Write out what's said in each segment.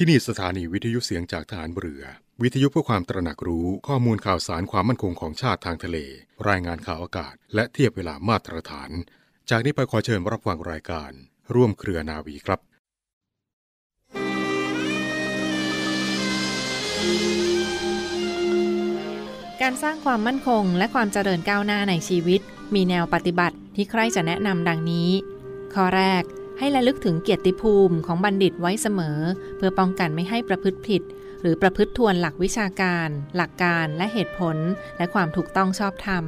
ที่นี่สถานีวิทยุเสียงจากฐานเรือ วิทยุเพื่อความตระหนักรู้ข้อมูลข่าวสารความมั่นคงของชาติทางทะเล รายงานข่าวอากาศ และเทียบเวลามาตรฐาน จากนี้ไปขอเชิญรับฟังรายการ ร่วมเครือนาวีครับการสร้างความมั่นคงและความเจริญก้าวหน้าในชีวิต มีแนวปฏิบัติที่ใครจะแนะนำดังนี้ ข้อแรก ให้ระลึกถึงเกียรติภูมิของบัณฑิตไว้เสมอ เพื่อป้องกันไม่ให้ประพฤติผิด หรือประพฤติทวนหลักวิชาการ หลักการและเหตุผล และความถูกต้องชอบธรรม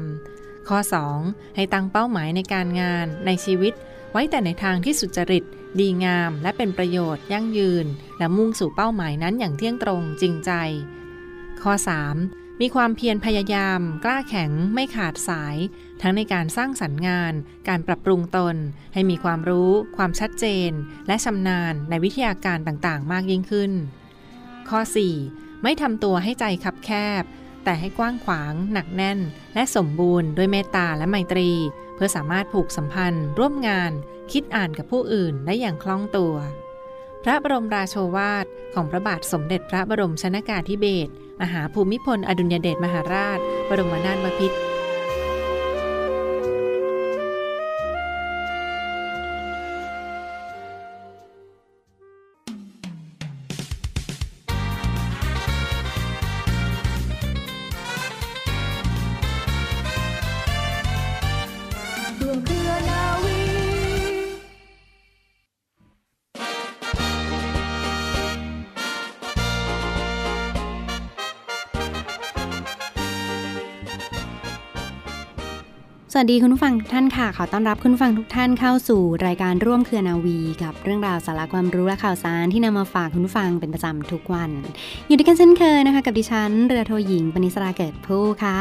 ข้อ 2. ให้ตั้งเป้าหมายในการงานในชีวิต ไว้แต่ในทางที่สุจริต ดีงาม และเป็นประโยชน์ ยั่งยืน และมุ่งสู่เป้าหมายนั้นอย่างเที่ยงตรงจริงใจ ข้อ 3. มีความเพียรพยายาม กล้าแข็งไม่ขาดสาย ทั้งในการสร้างสรรค์งาน การปรับปรุงตน ให้มีความรู้ ความชัดเจน และชำนาญในวิทยาการต่างๆ มากยิ่งขึ้น ข้อ 4. ไม่ทำตัวให้ใจคับแคบ แต่ให้กว้างขวาง หนักแน่น และสมบูรณ์ด้วยเมตตาและไมตรี เพื่อสามารถผูกสัมพันธ์ ร่วมงาน คิดอ่านกับผู้อื่นได้อย่างคล่องตัว พระบรมราโชวาทของพระบาทสมเด็จพระบรมชนากาธิเบศรมหาภูมิพล อดุลยเดชมหาราช บรมนาถบพิตร วัสดีคุณผู้ฟังทุกท่านค่ะ ขอต้อนรับคุณผู้ฟังทุกท่านเข้าสู่รายการร่วมเครือนาวี กับเรื่องราวสาระความรู้และข่าวสารที่นำมาฝากคุณผู้ฟังเป็นประจำทุกวัน อยู่ด้วยกันเช่นเคยนะคะกับดิฉันเรือโทหญิงปณิสราเกิดผู้ค่ะ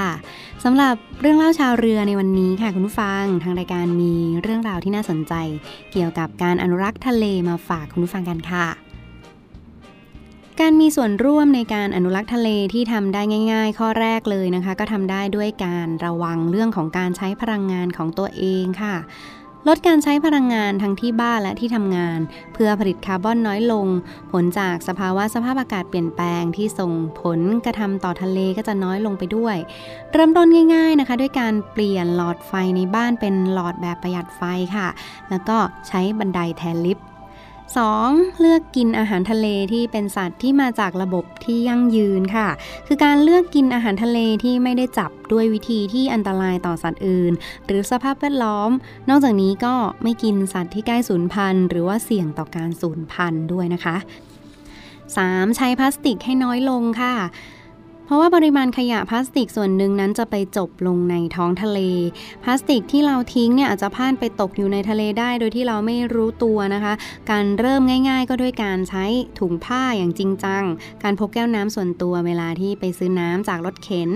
สำหรับเรื่องเล่าชาวเรือในวันนี้ค่ะคุณผู้ฟังทางรายการมีเรื่องราวที่น่าสนใจ เกี่ยวกับการอนุรักษ์ทะเลมาฝากคุณผู้ฟังกันค่ะ การมีส่วนร่วมในการอนุรักษ์ทะเลที่ทำได้ง่าย ๆ ข้อแรกเลยนะคะ ก็ทำได้ด้วยการระวังเรื่องของการใช้พลังงานของตัวเองค่ะ ลดการใช้พลังงานทั้งที่บ้านและที่ทำงาน เพื่อผลิตคาร์บอนน้อยลง ผลจากสภาวะสภาพอากาศเปลี่ยนแปลงที่ส่งผลกระทำต่อทะเลก็จะน้อยลงไปด้วย เริ่มต้นง่าย ๆนะคะ ด้วยการเปลี่ยนหลอดไฟในบ้านเป็นหลอดแบบประหยัดไฟค่ะ แล้วก็ใช้บันไดแทนลิฟต์ 2. เลือกกินอาหารทะเลที่เป็นสัตว์ที่มาจากระบบที่ยั่งยืนค่ะ คือการเลือกกินอาหารทะเลที่ไม่ได้จับด้วยวิธีที่อันตรายต่อสัตว์อื่น หรือสภาพแวดล้อม นอกจากนี้ก็ไม่กินสัตว์ที่ใกล้สูญพันธุ์หรือว่าเสี่ยงต่อการสูญพันธุ์ด้วยนะคะ 3. ใช้พลาสติกให้น้อยลงค่ะ เพราะว่าปริมาณขยะพลาสติกส่วนหนึ่งนั้นจะไปจบลงในท้องทะเล พลาสติกที่เราทิ้งเนี่ยอาจจะพ่านไปตกอยู่ในทะเลได้โดยที่เราไม่รู้ตัวนะคะ การเริ่มง่าย ๆ ก็ด้วยการใช้ถุงผ้าอย่างจริงจัง การพกแก้วน้ำส่วนตัวเวลาที่ไปซื้อน้ำจากรถเข็น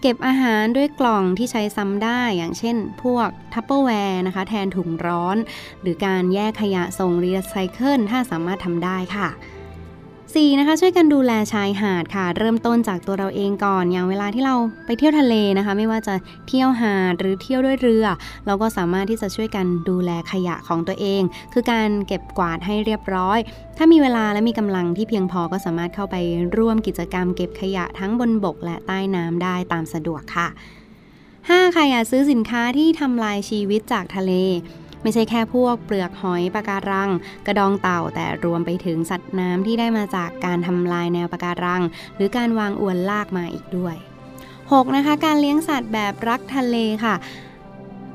เก็บอาหารด้วยกล่องที่ใช้ซ้ำได้อย่างเช่น พวก Tupperware นะคะแทนถุงร้อน หรือการแยกขยะส่งรีไซเคิลถ้าสามารถทำได้ค่ะ 4. นะคะช่วยกันดูแลชายหาดค่ะ เริ่มต้นจากตัวเราเองก่อน อย่างเวลาที่เราไปเที่ยวทะเลนะคะ ไม่ว่าจะเที่ยวหาดหรือเที่ยวด้วยเรือ เราก็สามารถที่จะช่วยกันดูแลขยะของตัวเอง คือการเก็บกวาดให้เรียบร้อย ถ้ามีเวลาและมีกำลังที่เพียงพอก็สามารถเข้าไปร่วมกิจกรรมเก็บขยะทั้งบนบกและใต้น้ำได้ตามสะดวกค่ะ 5. ค่ะอย่าซื้อสินค้าที่ทำลายชีวิตจากทะเล ไม่ใช่แค่พวกเปลือกหอยปะการัง กระดองเต่าแต่รวมไปถึงสัตว์น้ำที่ได้มาจากการทำลายแนวปะการัง หรือการวางอวนลากมาอีกด้วย 6. นะคะการเลี้ยงสัตว์แบบรักทะเลค่ะ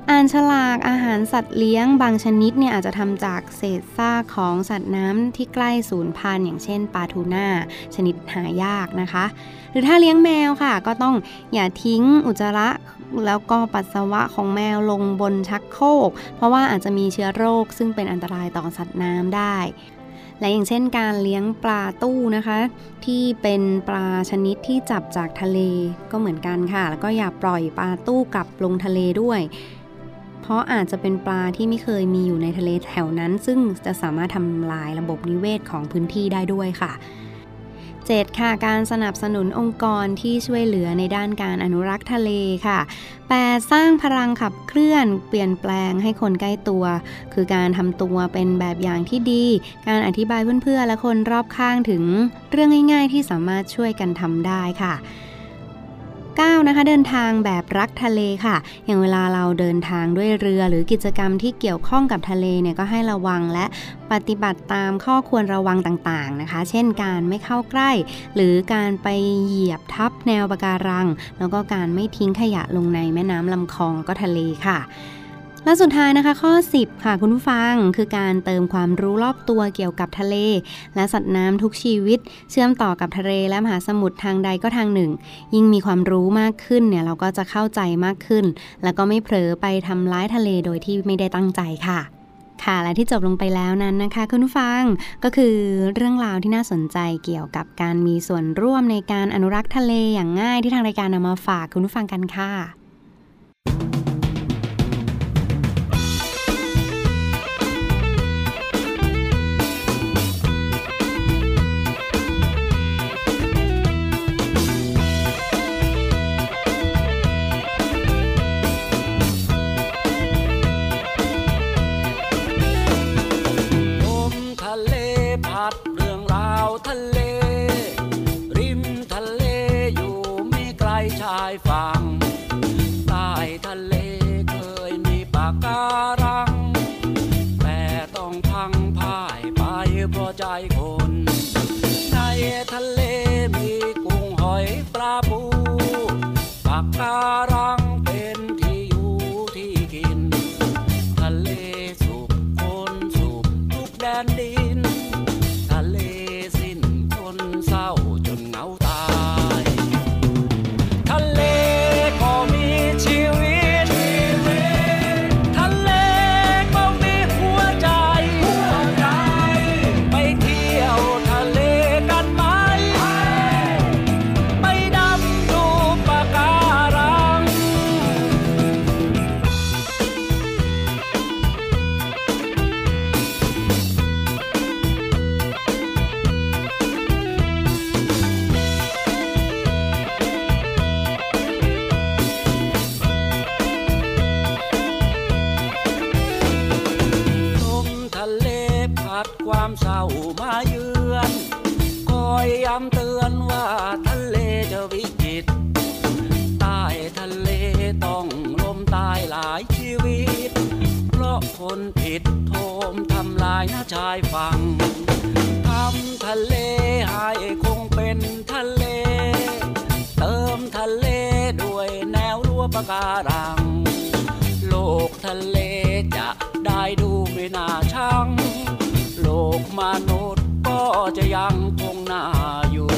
อ่านฉลากอาหารสัตว์เลี้ยงบางชนิดเนี่ยอาจจะทำจากเศษซากของสัตว์น้ำที่ใกล้สูญพันธุ์อย่างเช่นปลาทูน่าชนิดหายากนะคะ หรือถ้าเลี้ยงแมวค่ะ ก็ต้องอย่าทิ้งอุจจาระแล้วก็ปัสสาวะของแมวลงบนชักโครกเพราะว่าอาจจะมีเชื้อโรคซึ่งเป็นอันตรายต่อสัตว์น้ำได้ และอย่างเช่นการเลี้ยงปลาตู้นะคะ ที่เป็นปลาชนิดที่จับจากทะเลก็เหมือนกันค่ะ แล้วก็อย่าปล่อยปลาตู้กลับลงทะเลด้วย เพราะอาจจะเป็นปลาที่ไม่เคยมีอยู่ในทะเลแถวนั้น ซึ่งจะสามารถทำลายระบบนิเวศของพื้นที่ได้ด้วยค่ะ 7. ค่ะ การสนับสนุนองค์กรที่ช่วยเหลือในด้านการอนุรักษ์ทะเลค่ะ 8. สร้างพลังขับเคลื่อน เปลี่ยนแปลงให้คนใกล้ตัว คือการทำตัวเป็นแบบอย่างที่ดี การอธิบายเพื่อนๆและคนรอบข้างถึงเรื่องง่ายๆ ที่สามารถช่วยกันทำได้ค่ะ 9. นะคะ เดินทางแบบรักทะเลค่ะ อย่างเวลาเราเดินทางด้วยเรือหรือกิจกรรมที่เกี่ยวข้องกับทะเลเนี่ยก็ให้ระวังและปฏิบัติตามข้อควรระวังต่างๆนะคะ เช่นการไม่เข้าใกล้ หรือการไปเหยียบทับแนวปะการัง แล้วก็การไม่ทิ้งขยะลงในแม่น้ำลำคลองก็ทะเลค่ะ และสุดท้ายนะคะข้อ 10 ค่ะคุณผู้ฟังคือการเติมความรู้รอบตัวเกี่ยวกับทะเล และสัตว์น้ำทุกชีวิต เชื่อมต่อกับทะเลและมหาสมุทรทางใดก็ทางหนึ่ง ยิ่งมีความรู้มากขึ้นเนี่ยเราก็จะเข้าใจมากขึ้น แล้วก็ไม่เผลอไปทำร้ายทะเลโดยที่ไม่ได้ตั้งใจค่ะค่ะและที่จบลงไปแล้วนั้นนะคะ คุณผู้ฟังก็คือเรื่องราวที่น่าสนใจเกี่ยวกับการมีส่วนร่วมในการอนุรักษ์ทะเลอย่างง่ายที่ทางรายการนำมาฝากคุณผู้ฟังกันค่ะ ทะเลหาคงเป็นทะเล เติมทะเลด้วยแนวรั้วปะการัง โลกทะเลจะได้ดูไม่น่าชัง โลกมนุษย์ก็จะยังคงน่าอยู่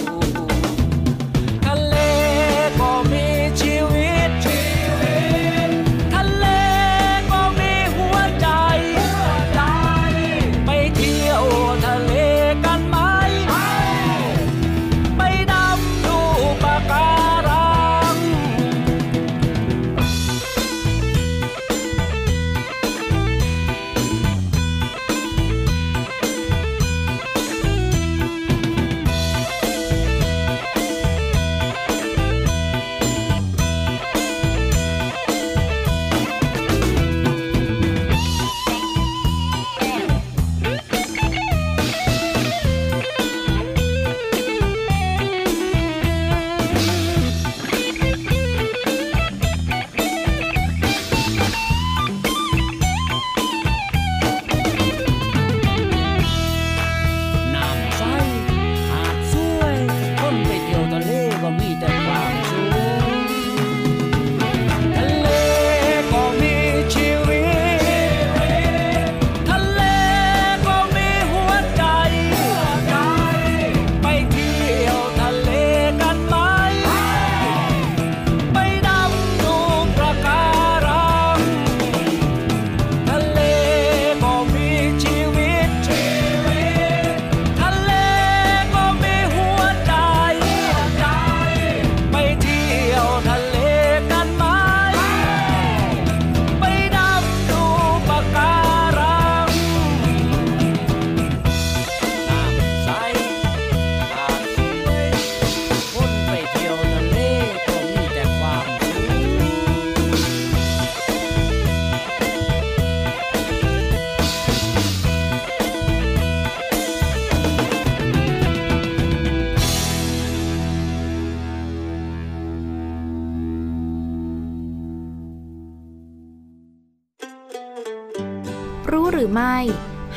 รู้หรือไม่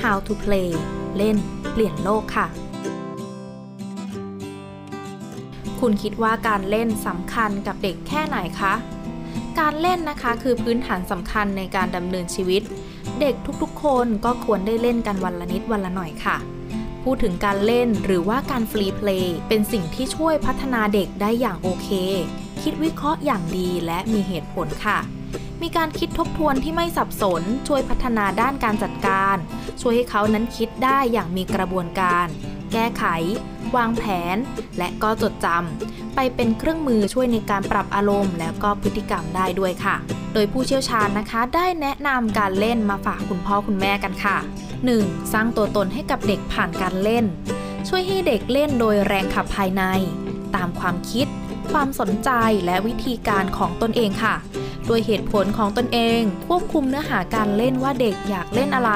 How to play เล่น เปลี่ยนโลกค่ะ คุณคิดว่าการเล่นสำคัญกับเด็กแค่ไหนคะ การเล่นนะคะคือพื้นฐานสำคัญในการดำเนินชีวิต เด็กทุกๆ คนก็ควรได้เล่นกันวันละนิดวันละหน่อยค่ะพูดถึงการเล่นหรือว่าการฟรีเพลย์เป็นสิ่งที่ช่วยพัฒนาเด็กได้อย่างโอเค คิดวิเคราะห์อย่างดีและมีเหตุผลค่ะ มีการคิดทบทวนที่ไม่สับสน ช่วยพัฒนาด้านการจัดการ ช่วยให้เขานั้นคิดได้อย่างมีกระบวนการ แก้ไข วางแผน และก็จดจำไปเป็นเครื่องมือช่วยในการปรับอารมณ์ แล้วก็พฤติกรรมได้ด้วยค่ะ โดยผู้เชี่ยวชาญนะคะ ได้แนะนำการเล่นมาฝากคุณพ่อคุณแม่กันค่ะ 1. สร้างตัวตนให้กับเด็กผ่านการเล่น ช่วยให้เด็กเล่นโดยแรงขับภายใน ตามความคิด ความสนใจและวิธีการของตนเองค่ะ โดยเหตุผลของตนเอง ควบคุมเนื้อหาการเล่นว่าเด็กอยากเล่นอะไร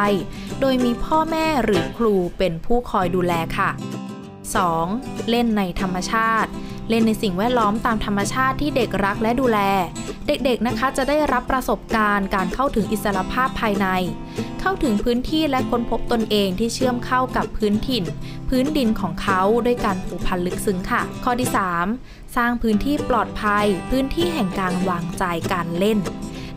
โดยมีพ่อแม่หรือครูเป็นผู้คอยดูแลค่ะ 2. เล่นในธรรมชาติ เล่นในสิ่งแวดล้อมตามธรรมชาติที่เด็กรักและดูแล เด็กๆนะคะจะได้รับประสบการณ์การเข้าถึงอิสรภาพภายใน เข้าถึงพื้นที่และค้นพบตนเองที่เชื่อมเข้ากับพื้นถิ่น พื้นดินของเขาด้วยการผูกพันลึกซึ้งค่ะ ข้อที่ 3 สร้างพื้นที่ปลอดภัย พื้นที่แห่งการวางใจการเล่น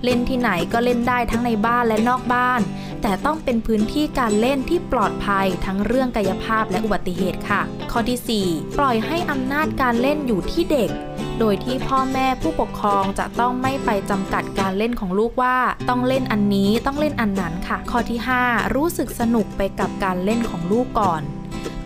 เล่นที่ไหนก็เล่นได้ทั้งในบ้านและนอกบ้าน แต่ต้องเป็นพื้นที่การเล่นที่ปลอดภัยทั้งเรื่องกายภาพและอุบัติเหตุค่ะ ข้อที่ 4 ปล่อยให้อำนาจการเล่นอยู่ที่เด็กโดยที่พ่อแม่ผู้ปกครองจะต้องไม่ไปจำกัดการเล่นของลูกว่า ต้องเล่นอันนี้ต้องเล่นอันนั้นค่ะ ข้อที่ 5 รู้สึกสนุกไปกับการเล่นของลูกก่อน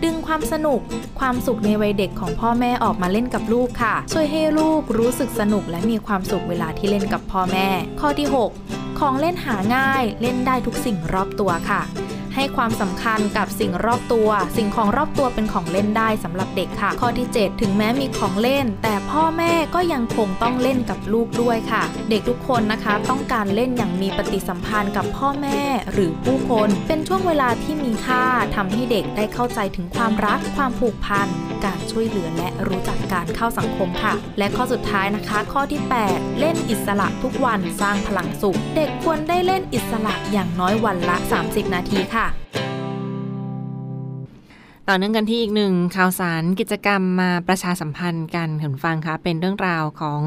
ดึงความสนุก ความสุขในวัยเด็กของพ่อแม่ออกมาเล่นกับลูกค่ะ ช่วยให้ลูกรู้สึกสนุกและมีความสุขเวลาที่เล่นกับพ่อแม่ ข้อที่ 6 ของเล่นหาง่าย เล่นได้ทุกสิ่งรอบตัวค่ะ ให้ความสำคัญกับสิ่งรอบตัว สิ่งของรอบตัวเป็นของเล่นได้สำหรับเด็กค่ะ ข้อที่ 7 ถึงแม้มีของเล่น แต่พ่อแม่ก็ยังคงต้องเล่นกับลูกด้วยค่ะ เด็กทุกคนนะคะ ต้องการเล่นอย่างมีปฏิสัมพันธ์กับพ่อแม่ หรือผู้คน เป็นช่วงเวลาที่มีค่าทำให้เด็กได้เข้าใจถึงความรัก ความผูกพันการช่วยเหลือและรู้จักการเข้าสังคมค่ะ และข้อสุดท้ายนะคะ ข้อที่ 8 เล่นอิสระทุกวันสร้างพลังสุข เด็กควรได้เล่นอิสระอย่างน้อยวันละ 30 นาทีค่ะต่อเนื่องกันที่อีกหนึ่งข่าวสารกิจกรรมมาประชาสัมพันธ์กันคุณฟังคะเป็นเรื่องราวของ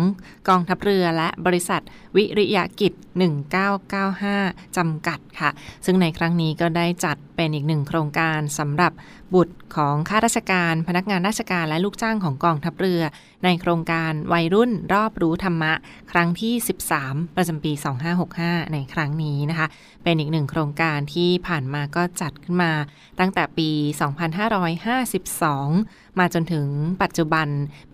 กองทัพเรือและบริษัทวิริยกิจ 1995 จำกัดค่ะ ซึ่งในครั้งนี้ก็ได้จัดเป็นอีกหนึ่งโครงการสำหรับบุตรของข้าราชการ พนักงานราชการและลูกจ้างของกองทัพเรือ ในโครงการวัยรุ่นรอบรู้ธรรมะ ครั้งที่ 13 ประจำปี 2565 ในครั้งนี้นะคะ เป็นอีกหนึ่งโครงการที่ผ่านมาก็จัดขึ้นมา ตั้งแต่ปี 2552 มาจนถึงปัจจุบัน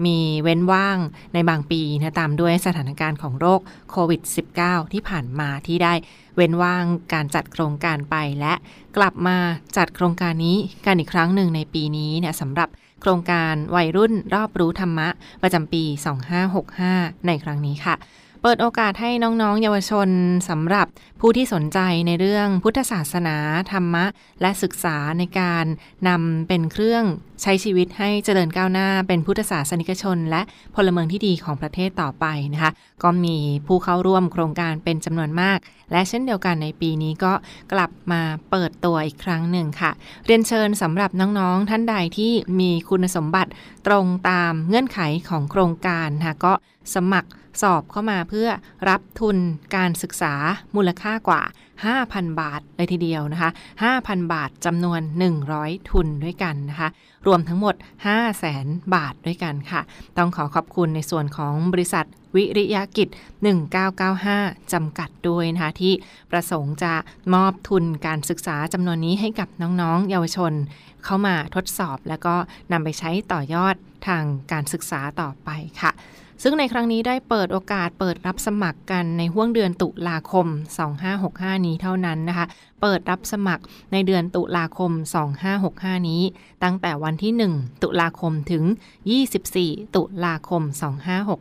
มีเว้นว่างในบางปีนะตามด้วยสถานการณ์ของโรคโควิด -19 ที่ผ่านมาที่ได้ เว้นว่างการจัดโครงการไปและกลับมาจัดโครงการนี้กันอีกครั้งหนึ่งในปีนี้เนี่ยสำหรับโครงการวัยรุ่นรอบรู้ธรรมะ ประจำปี 2565 ในครั้งนี้ค่ะ เปิดโอกาสให้น้องๆ เยาวชนสำหรับผู้ที่สนใจในเรื่องพุทธศาสนา ธรรมะ และศึกษาในการนำเป็นเครื่องใช้ชีวิตให้เจริญก้าวหน้า เป็นพุทธศาสนิกชน และพลเมืองที่ดีของประเทศต่อไปนะคะ ก็มีผู้เข้าร่วมโครงการเป็นจำนวนมาก และเช่นเดียวกันในปีนี้ก็กลับมาเปิดตัวอีกครั้งหนึ่งค่ะ เรียนเชิญสำหรับน้องๆ ท่านใดที่มีคุณสมบัติตรงตามเงื่อนไขของโครงการนะคะก็สมัคร สอบเข้ามาเพื่อรับทุนการศึกษามูลค่ากว่า 5,000 บาทเลยทีเดียวนะคะ 5,000 บาทจำนวน 100 ทุนด้วยกันนะคะ รวมทั้งหมด 500,000บาทด้วยกันค่ะ ต้องขอขอบคุณในส่วนของบริษัทวิริยกิจ 1995 จำกัดด้วยนะคะ ที่ประสงค์จะมอบทุนการศึกษาจำนวนนี้ให้กับน้องๆ เยาวชน เข้ามาทดสอบแล้วก็นำไปใช้ต่อยอดทางการศึกษาต่อไปค่ะ ซึ่งในครั้งนี้ได้เปิดโอกาสเปิดรับสมัครกันในห่วงเดือนตุลาคม 2565 นี้เท่านั้นนะคะ เปิดรับสมัครในเดือนตุลาคม 2565 นี้ ตั้งแต่วันที่ 1 ตุลาคมถึง 24 ตุลาคม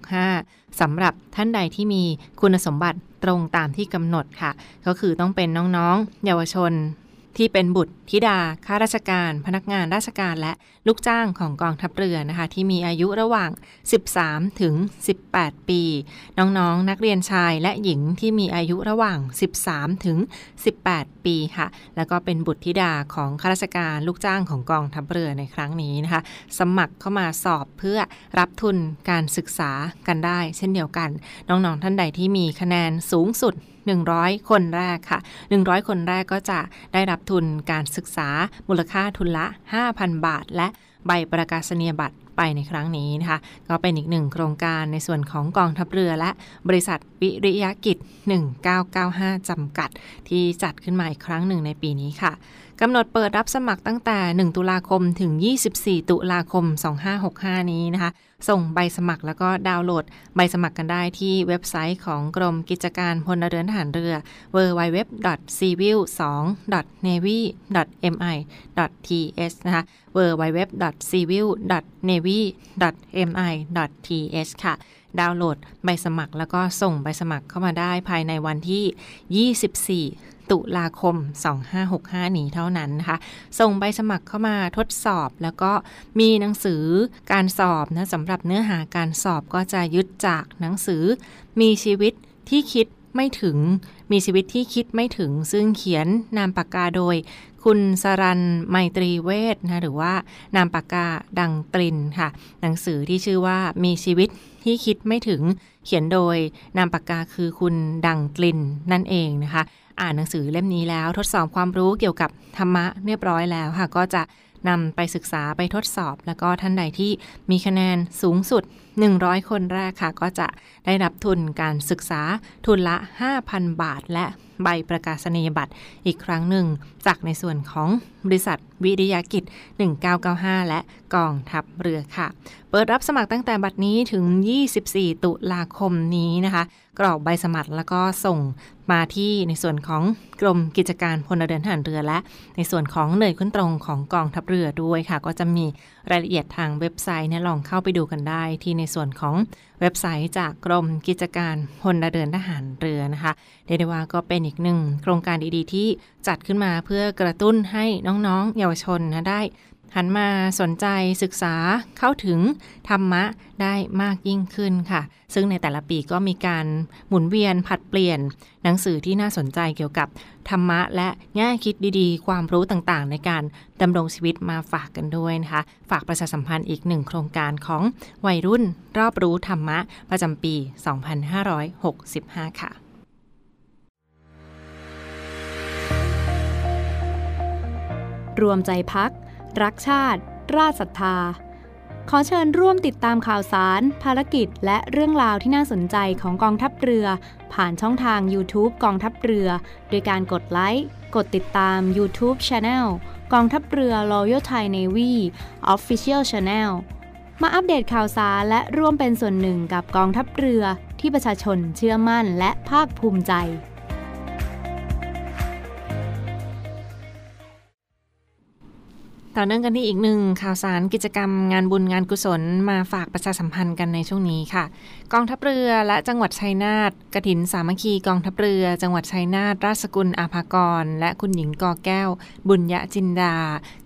2565 สำหรับท่านใดที่มีคุณสมบัติตรงตามที่กำหนดค่ะ ก็คือต้องเป็นน้องๆ เยาวชน ที่เป็นบุตรธิดาข้าราชการ พนักงานราชการและลูกจ้างของกองทัพเรือนะคะ ที่มีอายุระหว่าง 13 ถึง 18 ปี น้องๆนนักเรียนชายและหญิงที่มีอายุระหว่าง 13 ถึง 18 ปีค่ะ แล้วก็เป็นบุตรธิดาของข้าราชการลูกจ้างของกองทัพเรือในครั้งนี้นะคะ สมัครเข้ามาสอบเพื่อรับทุนการศึกษากันได้ เช่นเดียวกัน น้องๆท่านใดที่มีคะแนนสูงสุด 100 คนแรกค่ะ 100 คนแรกก็จะได้รับทุนการศึกษามูลค่าทุนละ 5,000 บาท และใบประกาศนียบัตรไปในครั้งนี้นะคะ ก็เป็นอีกหนึ่งโครงการในส่วนของกองทัพเรือและบริษัทวิริยกิจ 1995 จำกัด ที่จัดขึ้นมาอีกครั้งหนึ่งในปีนี้ค่ะ กำหนดเปิดรับสมัครตั้งแต่ 1 ตุลาคมถึง 24 ตุลาคม 2565 นี้นะคะ ส่งใบสมัครแล้วก็ดาวน์โหลด ใบสมัครกันได้ที่เว็บไซต์ของกรมกิจการพลเรือนทหารเรือ www.civil2.navy.mi.th นะคะ www.civil.navy.mi.th ค่ะดาวน์โหลดใบสมัครแล้วก็ส่งใบสมัครเข้ามาได้ภายในวันที่ 24 ตุลาคม 2565 นี้เท่านั้นนะคะ ส่งใบสมัครเข้ามาทดสอบ แล้วก็มีหนังสือการสอบนะสำหรับเนื้อหาการสอบก็จะยึดจากหนังสือ มีชีวิตที่คิดไม่ถึง มีชีวิตที่คิดไม่ถึง ซึ่งเขียนนามปากกาโดยคุณสรันไมตรีเวทนะหรือว่านามปากกาดังตรินค่ะ หนังสือที่ชื่อว่ามีชีวิตที่คิดไม่ถึง เขียนโดยนามปากกาคือคุณดังตลินนั่นเองนะคะ อ่านหนังสือเล่มนี้แล้ว ทดสอบความรู้เกี่ยวกับธรรมะเรียบร้อยแล้วค่ะ ก็จะนำไปศึกษาไปทดสอบ แล้วก็ท่านใดที่มีคะแนนสูงสุด 100 คนแรกค่ะ ก็จะได้รับทุนการศึกษาทุนละ 5,000 บาท และใบประกาศนียบัตรอีกครั้งหนึ่ง จากในส่วนของบริษัทวิริยากิจ 1995 และกองทัพเรือค่ะ เปิดรับสมัครตั้งแต่บัดนี้ถึง 24 ตุลาคมนี้นะคะ กรอกใบสมัครแล้วก็ส่งมาที่ในส่วนของกรมกิจการพลเรือนทหารเรือและ ในส่วนของหน่วยขึ้นตรงของกองทัพเรือด้วยค่ะ ก็จะมี รายละเอียดทางเว็บไซต์เนี่ยลองเข้าไปดูกันได้ที่ในส่วนของเว็บไซต์จากกรมกิจการพลเรือนทหารเรือนะคะเดนิว่าก็เป็นอีกหนึ่งโครงการดีๆ ที่จัดขึ้นมาเพื่อกระตุ้นให้น้องๆ เยาวชนนะได้ หันมาสนใจศึกษาเข้าถึงธรรมะได้มากยิ่งขึ้นค่ะ ซึ่งในแต่ละปีก็มีการหมุนเวียนผัดเปลี่ยน หนังสือที่น่าสนใจเกี่ยวกับธรรมะ และแง่คิดดีๆ ความรู้ต่างๆ ในการดำรงชีวิตมาฝากกันด้วยนะคะ ฝากประชาสัมพันธ์อีกหนึ่งโครงการของวัยรุ่นรอบรู้ธรรมะประจำปี 2565 ค่ะรวมใจพัก รักชาติ ราชศรัทธา ขอเชิญร่วมติดตามข่าวสาร ภารกิจ และเรื่องราวที่น่าสนใจของกองทัพเรือ ผ่านช่องทาง YouTube กองทัพเรือ โดยการกดไลค์กดติดตาม YouTube Channel กองทัพเรือ Royal Thai Navy Official Channel มาอัปเดตข่าวสารและร่วมเป็นส่วนหนึ่งกับกองทัพเรือที่ประชาชนเชื่อมั่นและภาคภูมิใจ ต่อเนื่องกันที่อีกหนึ่งข่าวสารกิจกรรมงานบุญงานกุศลมาฝากประชาสัมพันธ์กันในช่วงนี้ค่ะ กองทัพเรือและจังหวัดชัยนาทกระถินสามัคคีกองทัพเรือ จังหวัดชัยนาทราชกุลอาภากร และคุณหญิงกอแก้ว บุญยะจินดา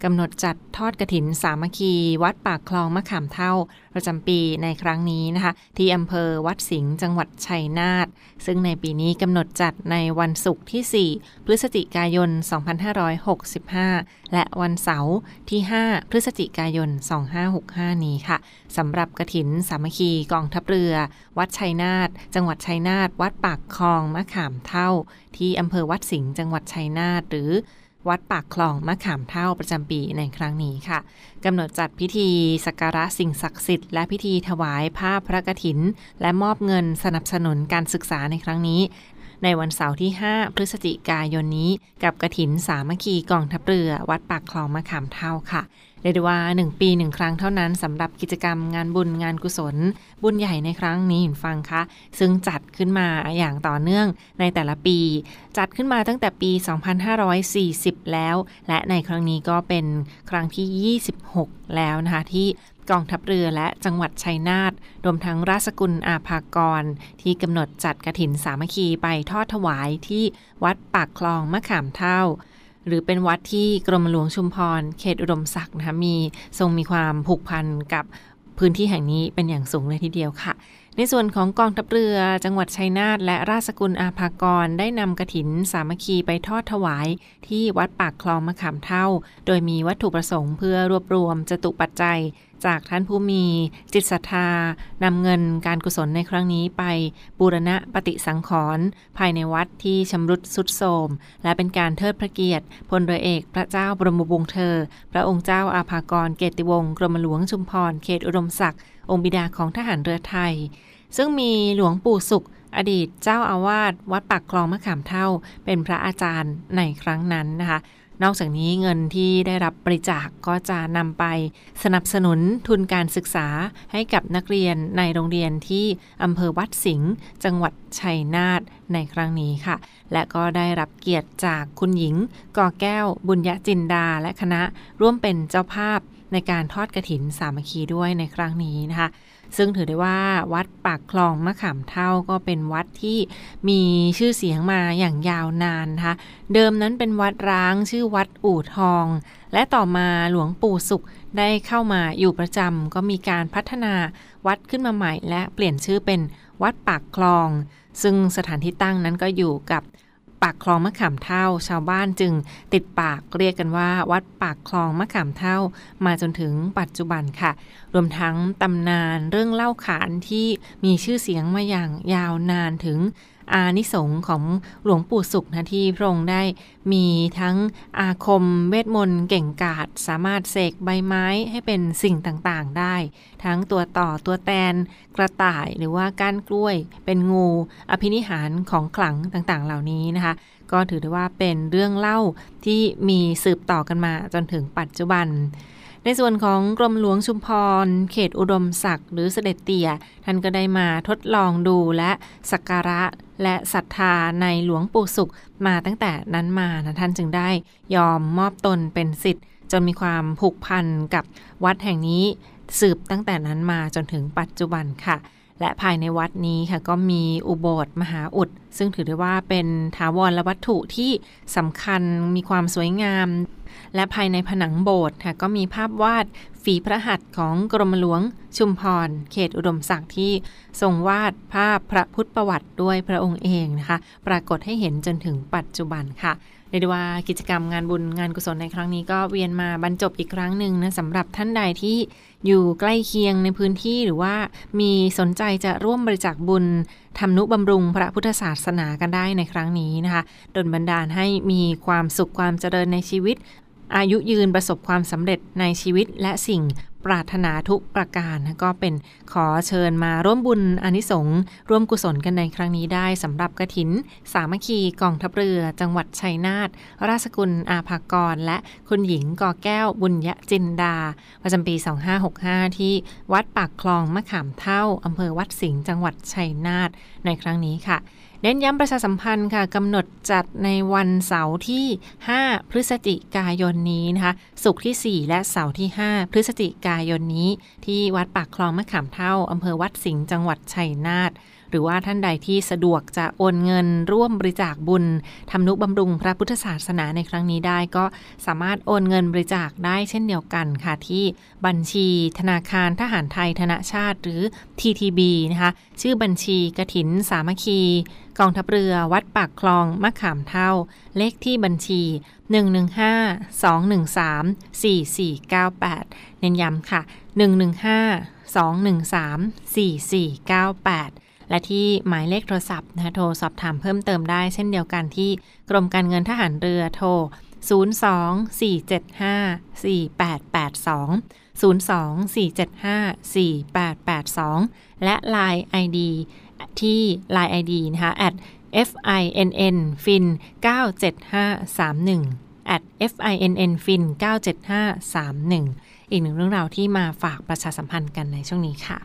กำหนดจัดทอดกระถินสามัคคี วัดปากคลองมะขามเท่า ประจำปีในครั้งนี้นะคะ ที่อำเภอวัดสิงห์จังหวัดชัยนาทซึ่งในปีนี้กำหนดจัดในวันศุกร์ที่ 4 พฤศจิกายน 2565 และวันเสาร์ที่ 5 พฤศจิกายน 2565 นี้ค่ะสำหรับกระถินสามัคคีกองทัพเรือ วัดชัยนาทจังหวัดชัยนาทวัดปากคลองมะขามเท่า ที่อำเภอวัดสิงห์จังหวัดชัยนาทหรือ วัดปากคลองมะขามเท่าประจำปีในครั้งนี้ค่ะกำหนดจัดพิธีสักการะสิ่งศักดิ์สิทธิ์และพิธีถวายผ้าพระกฐิน และมอบเงินสนับสนุนการศึกษาในครั้งนี้ ในวันเสาร์ที่ 5 พฤศจิกายนนี้ กับกระถินสามัคคีกองทัพเรือ วัดปากคลองมะขามเท่าค่ะเรียกว่า 1 ปี 1 ครั้งเท่านั้นสำหรับกิจกรรมงานบุญงานกุศล บุญใหญ่ในครั้งนี้ฟังคะซึ่งจัดขึ้นมาอย่างต่อเนื่องในแต่ละปี จัดขึ้นมาตั้งแต่ปี 2540 แล้ว และในครั้งนี้ก็เป็นครั้งที่ 26 แล้วนะคะที่ กองทัพเรือและจังหวัดชัยนาทรวมทั้งราชกุลอาภากร ที่กำหนดจัดกระถินสามัคคีไปทอดถวายที่วัดปากคลองมะขามเท่า หรือเป็นวัดที่กรมหลวงชุมพร เขตอุดมศักดิ์นะคะมีทรงมีความผูกพันกับพื้นที่แห่งนี้เป็นอย่างสูงเลยทีเดียวค่ะ ในส่วนของกองทัพเรือจังหวัดชัยนาทและราชกุลอาภากร ได้นำกระถินสามัคคีไปทอดถวาย ที่วัดปากคลองมะขามเท่า โดยมีวัตถุประสงค์เพื่อรวบรวมจตุปัจจัย จากท่านผู้มีจิตศรัทธานำเงินการกุศลในครั้งนี้ไปบูรณะปฏิสังขรณ์ภายในวัดที่ชำรุดสุดโทรมและเป็นการเทิดพระเกียรติพลเรือเอกพระเจ้าบรมวงศ์เธอ พระองค์เจ้าอาภากรเกติวงศ์กรมหลวงชุมพรเขตอุดมศักดิ์องค์บิดาของทหารเรือไทย ซึ่งมีหลวงปู่สุขอดีตเจ้าอาวาสวัดปากคลองมะขามเท่า เป็นพระอาจารย์ในครั้งนั้นนะคะ นอกจากนี้เงินที่ได้รับบริจาคกก็จะนำไปสนับสนุนทุนการศึกษาให้กับนักเรียนในโรงเรียนที่อำเภอวัดสิงห์จังหวัดชัยนาทในครั้งนี้ค่ะ และก็ได้รับเกียรติจากคุณหญิงกอแก้วบุญยจินดาและคณะร่วมเป็นเจ้าภาพ ในการทอดกระถินสามัคคีด้วยในครั้งนี้นะคะ ซึ่งถือได้ว่าวัดปากคลองมะขามเท่าก็เป็นวัดที่มีชื่อเสียงมาอย่างยาวนานนะคะ เดิมนั้นเป็นวัดร้างชื่อวัดอู่ทอง และต่อมาหลวงปู่สุขได้เข้ามาอยู่ประจำก็มีการพัฒนาวัดขึ้นมาใหม่ และเปลี่ยนชื่อเป็นวัดปากคลอง ซึ่งสถานที่ตั้งนั้นก็อยู่กับ ปากคลองมะขามเท่า ชาวบ้านจึงติดปากเรียกกันว่า วัดปากคลองมะขามเท่า มาจนถึงปัจจุบันค่ะ รวมทั้งตำนานเรื่องเล่าขานที่มีชื่อเสียงมาอย่างยาวนานถึง อานิสงของหลวงปู่สุขนะที่พระองค์ได้มีทั้งอาคมเวทมนต์เก่งกาจสามารถเสกใบไม้ให้เป็นสิ่งต่างๆได้ ทั้งตัวต่อตัวแตนกระต่ายหรือว่าก้านกล้วย เป็นงู อภินิหารของขลังต่างๆ เหล่านี้นะคะ ก็ถือได้ว่าเป็นเรื่องเล่าที่มีสืบต่อกันมาจนถึงปัจจุบัน ในส่วนของกรมหลวงชุมพร เขตอุดมศักดิ์หรือเสด็จเตี่ย ท่านก็ได้มาทดลองดูและสักการะและศรัทธาในหลวงปู่สุขมาตั้งแต่นั้นมานะท่านจึงได้ยอมมอบตนเป็นสิทธิ์ จนมีความผูกพันกับวัดแห่งนี้สืบตั้งแต่นั้นมาจนถึงปัจจุบันค่ะ และภายในวัดนี้ค่ะก็มีอุโบสถมหาอุด ซึ่งถือได้ว่าเป็นถาวรวัตถุที่สำคัญมีความสวยงาม และภายในผนังโบสถ์ค่ะก็มีภาพวาดฝีพระหัตถ์ของกรมหลวงชุมพร เขตอุดมศักดิ์ที่ทรงวาดภาพพระพุทธประวัติด้วยพระองค์เองนะคะ ปรากฏให้เห็นจนถึงปัจจุบันค่ะเรียกได้ว่ากิจกรรมงานบุญงานกุศลในครั้งนี้ก็เวียนมาบรรจบอีกครั้งหนึ่งนะสำหรับท่านใดที่ อยู่ใกล้เคียงในพื้นที่หรือว่ามีสนใจจะร่วมบริจาคบุญทำนุบำรุงพระพุทธศาสนากันได้ในครั้งนี้นะคะดลบันดาลให้มีความสุขความเจริญในชีวิต อายุยืนประสบความสำเร็จในชีวิตและสิ่งปรารถนาทุกประการก็เป็นขอเชิญมาร่วมบุญอนิสงส์ร่วมกุศลกันในครั้งนี้ได้สำหรับกระถิน สามัคคีกองทัพเรือ จังหวัดชัยนาทราชกุลอาภากร และคุณหญิงกอแก้วบุญยจินดา ประจำปี 2565 ที่วัดปากคลองมะขามเท่าอำเภอวัดสิงห์จังหวัดชัยนาทในครั้งนี้ค่ะ น้นย้ำประชาสัมพันธ์ค่ะกำหนดจัดในวันเสาร์ที่ 5 พฤศจิกายนนี้นะคะศุกร์ที่ 4 และเสาร์ที่ 5 พฤศจิกายนนี้ ที่วัดปากคลองมะขามเท่าอำเภอวัดสิงห์จังหวัดชัยนาทหรือว่าท่านใดที่สะดวกจะโอนเงินร่วมบริจาคบุญทำนุบำรุงพระพุทธศาสนาในครั้งนี้ได้ ก็สามารถโอนเงินบริจาคได้เช่นเดียวกันค่ะที่บัญชีธนาคารทหารไทยธนชาติหรือ TTB นะคะชื่อบัญชีกระถินสามัคคี กองทัพเรือวัดปากคลองมะขามเท่า เลขที่บัญชี 115 213 4498 เน้นย้ำค่ะ 115 213 4498และที่หมายเลขโทรศัพท์นะโทรสอบถามเพิ่มเติมได้เช่นเดียวกันที่กรมการเงินทหารเรือโทร 02-475-4882 02-475-4882 และ Line ID ที่ Line ID นะคะ at fin fin 97531 at fin fin 97531 อีกหนึ่งเรื่องราวที่มาฝากประชาสัมพันธ์กันในช่วงนี้ค่ะ